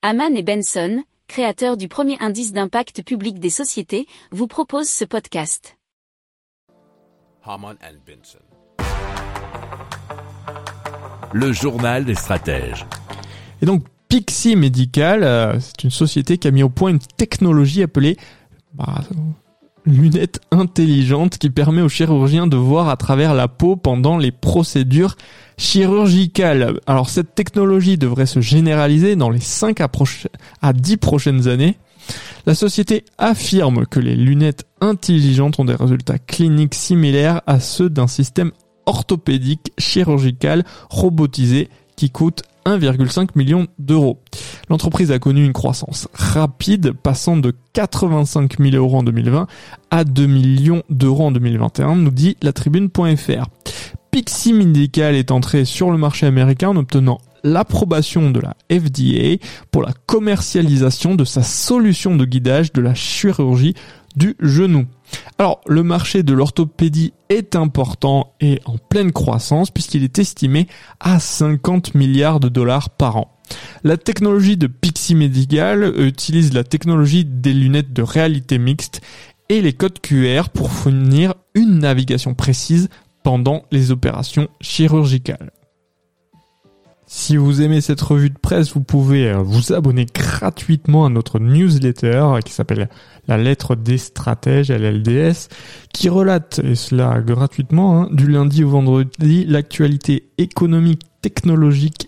Haman et Benson, créateurs du premier indice d'impact public des sociétés, vous proposent ce podcast. Haman and Benson. Le journal des stratèges. Et donc Pixie Medical, euh, c'est une société qui a mis au point une technologie appelée bah, lunette intelligente qui permet aux chirurgiens de voir à travers la peau pendant les procédures chirurgicales. Alors cette technologie devrait se généraliser dans les 5 à, à 10 prochaines années. La société affirme que les lunettes intelligentes ont des résultats cliniques similaires à ceux d'un système orthopédique chirurgical robotisé qui coûte 1,5 million d'euros. L'entreprise a connu une croissance rapide, passant de 85 000 euros en 2020 à 2 millions d'euros en 2021, nous dit la tribune.fr. Pixie Medical est entré sur le marché américain en obtenant l'approbation de la FDA pour la commercialisation de sa solution de guidage de la chirurgie du genou. Alors, le marché de l'orthopédie est important et en pleine croissance puisqu'il est estimé à 50 milliards de dollars par an. La technologie de Pixie Medical utilise la technologie des lunettes de réalité mixte et les codes QR pour fournir une navigation précise pendant les opérations chirurgicales. Si vous aimez cette revue de presse, vous pouvez euh, vous abonner gratuitement à notre newsletter qui s'appelle La lettre des stratèges, LLDS, qui relate, et cela gratuitement, hein, du lundi au vendredi, l'actualité économique, technologique,